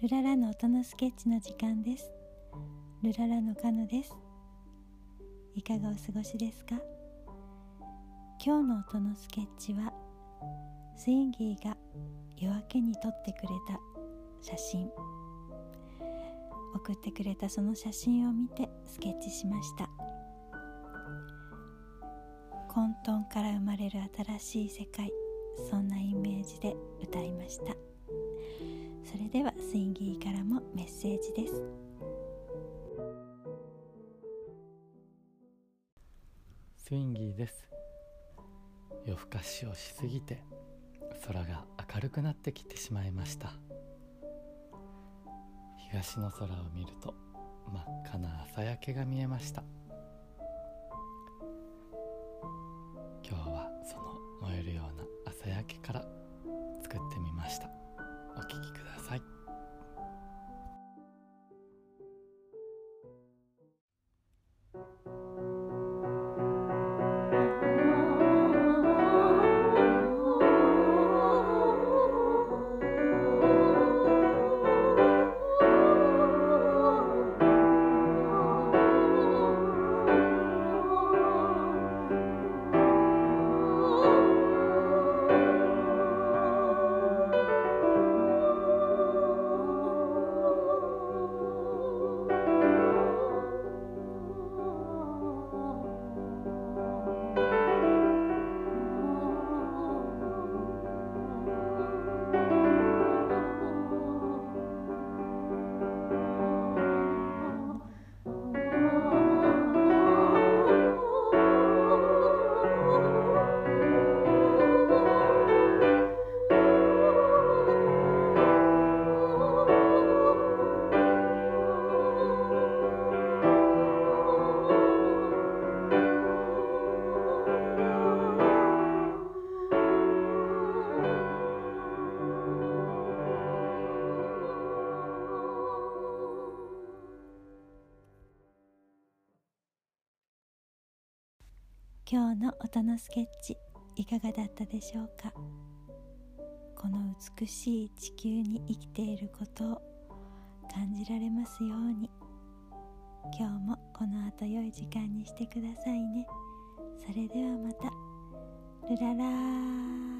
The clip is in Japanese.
ルララの音のスケッチの時間です。ルララのカノです。いかがお過ごしですか？今日の音のスケッチはスインギーが夜明けに撮ってくれた写真。送ってくれたその写真を見てスケッチしました。混沌から生まれる新しい世界そんなイメージで歌いました。それではスインギーからもメッセージです。スインギーです。夜更かしをしすぎて空が明るくなってきてしまいました。東の空を見ると真っ赤な朝焼けが見えました。今日はその燃えるような朝焼けから今日の音のスケッチいかがだったでしょうか？この美しい地球に生きていることを感じられますように。今日もこの後良い時間にしてくださいね。それではまた。ルララー。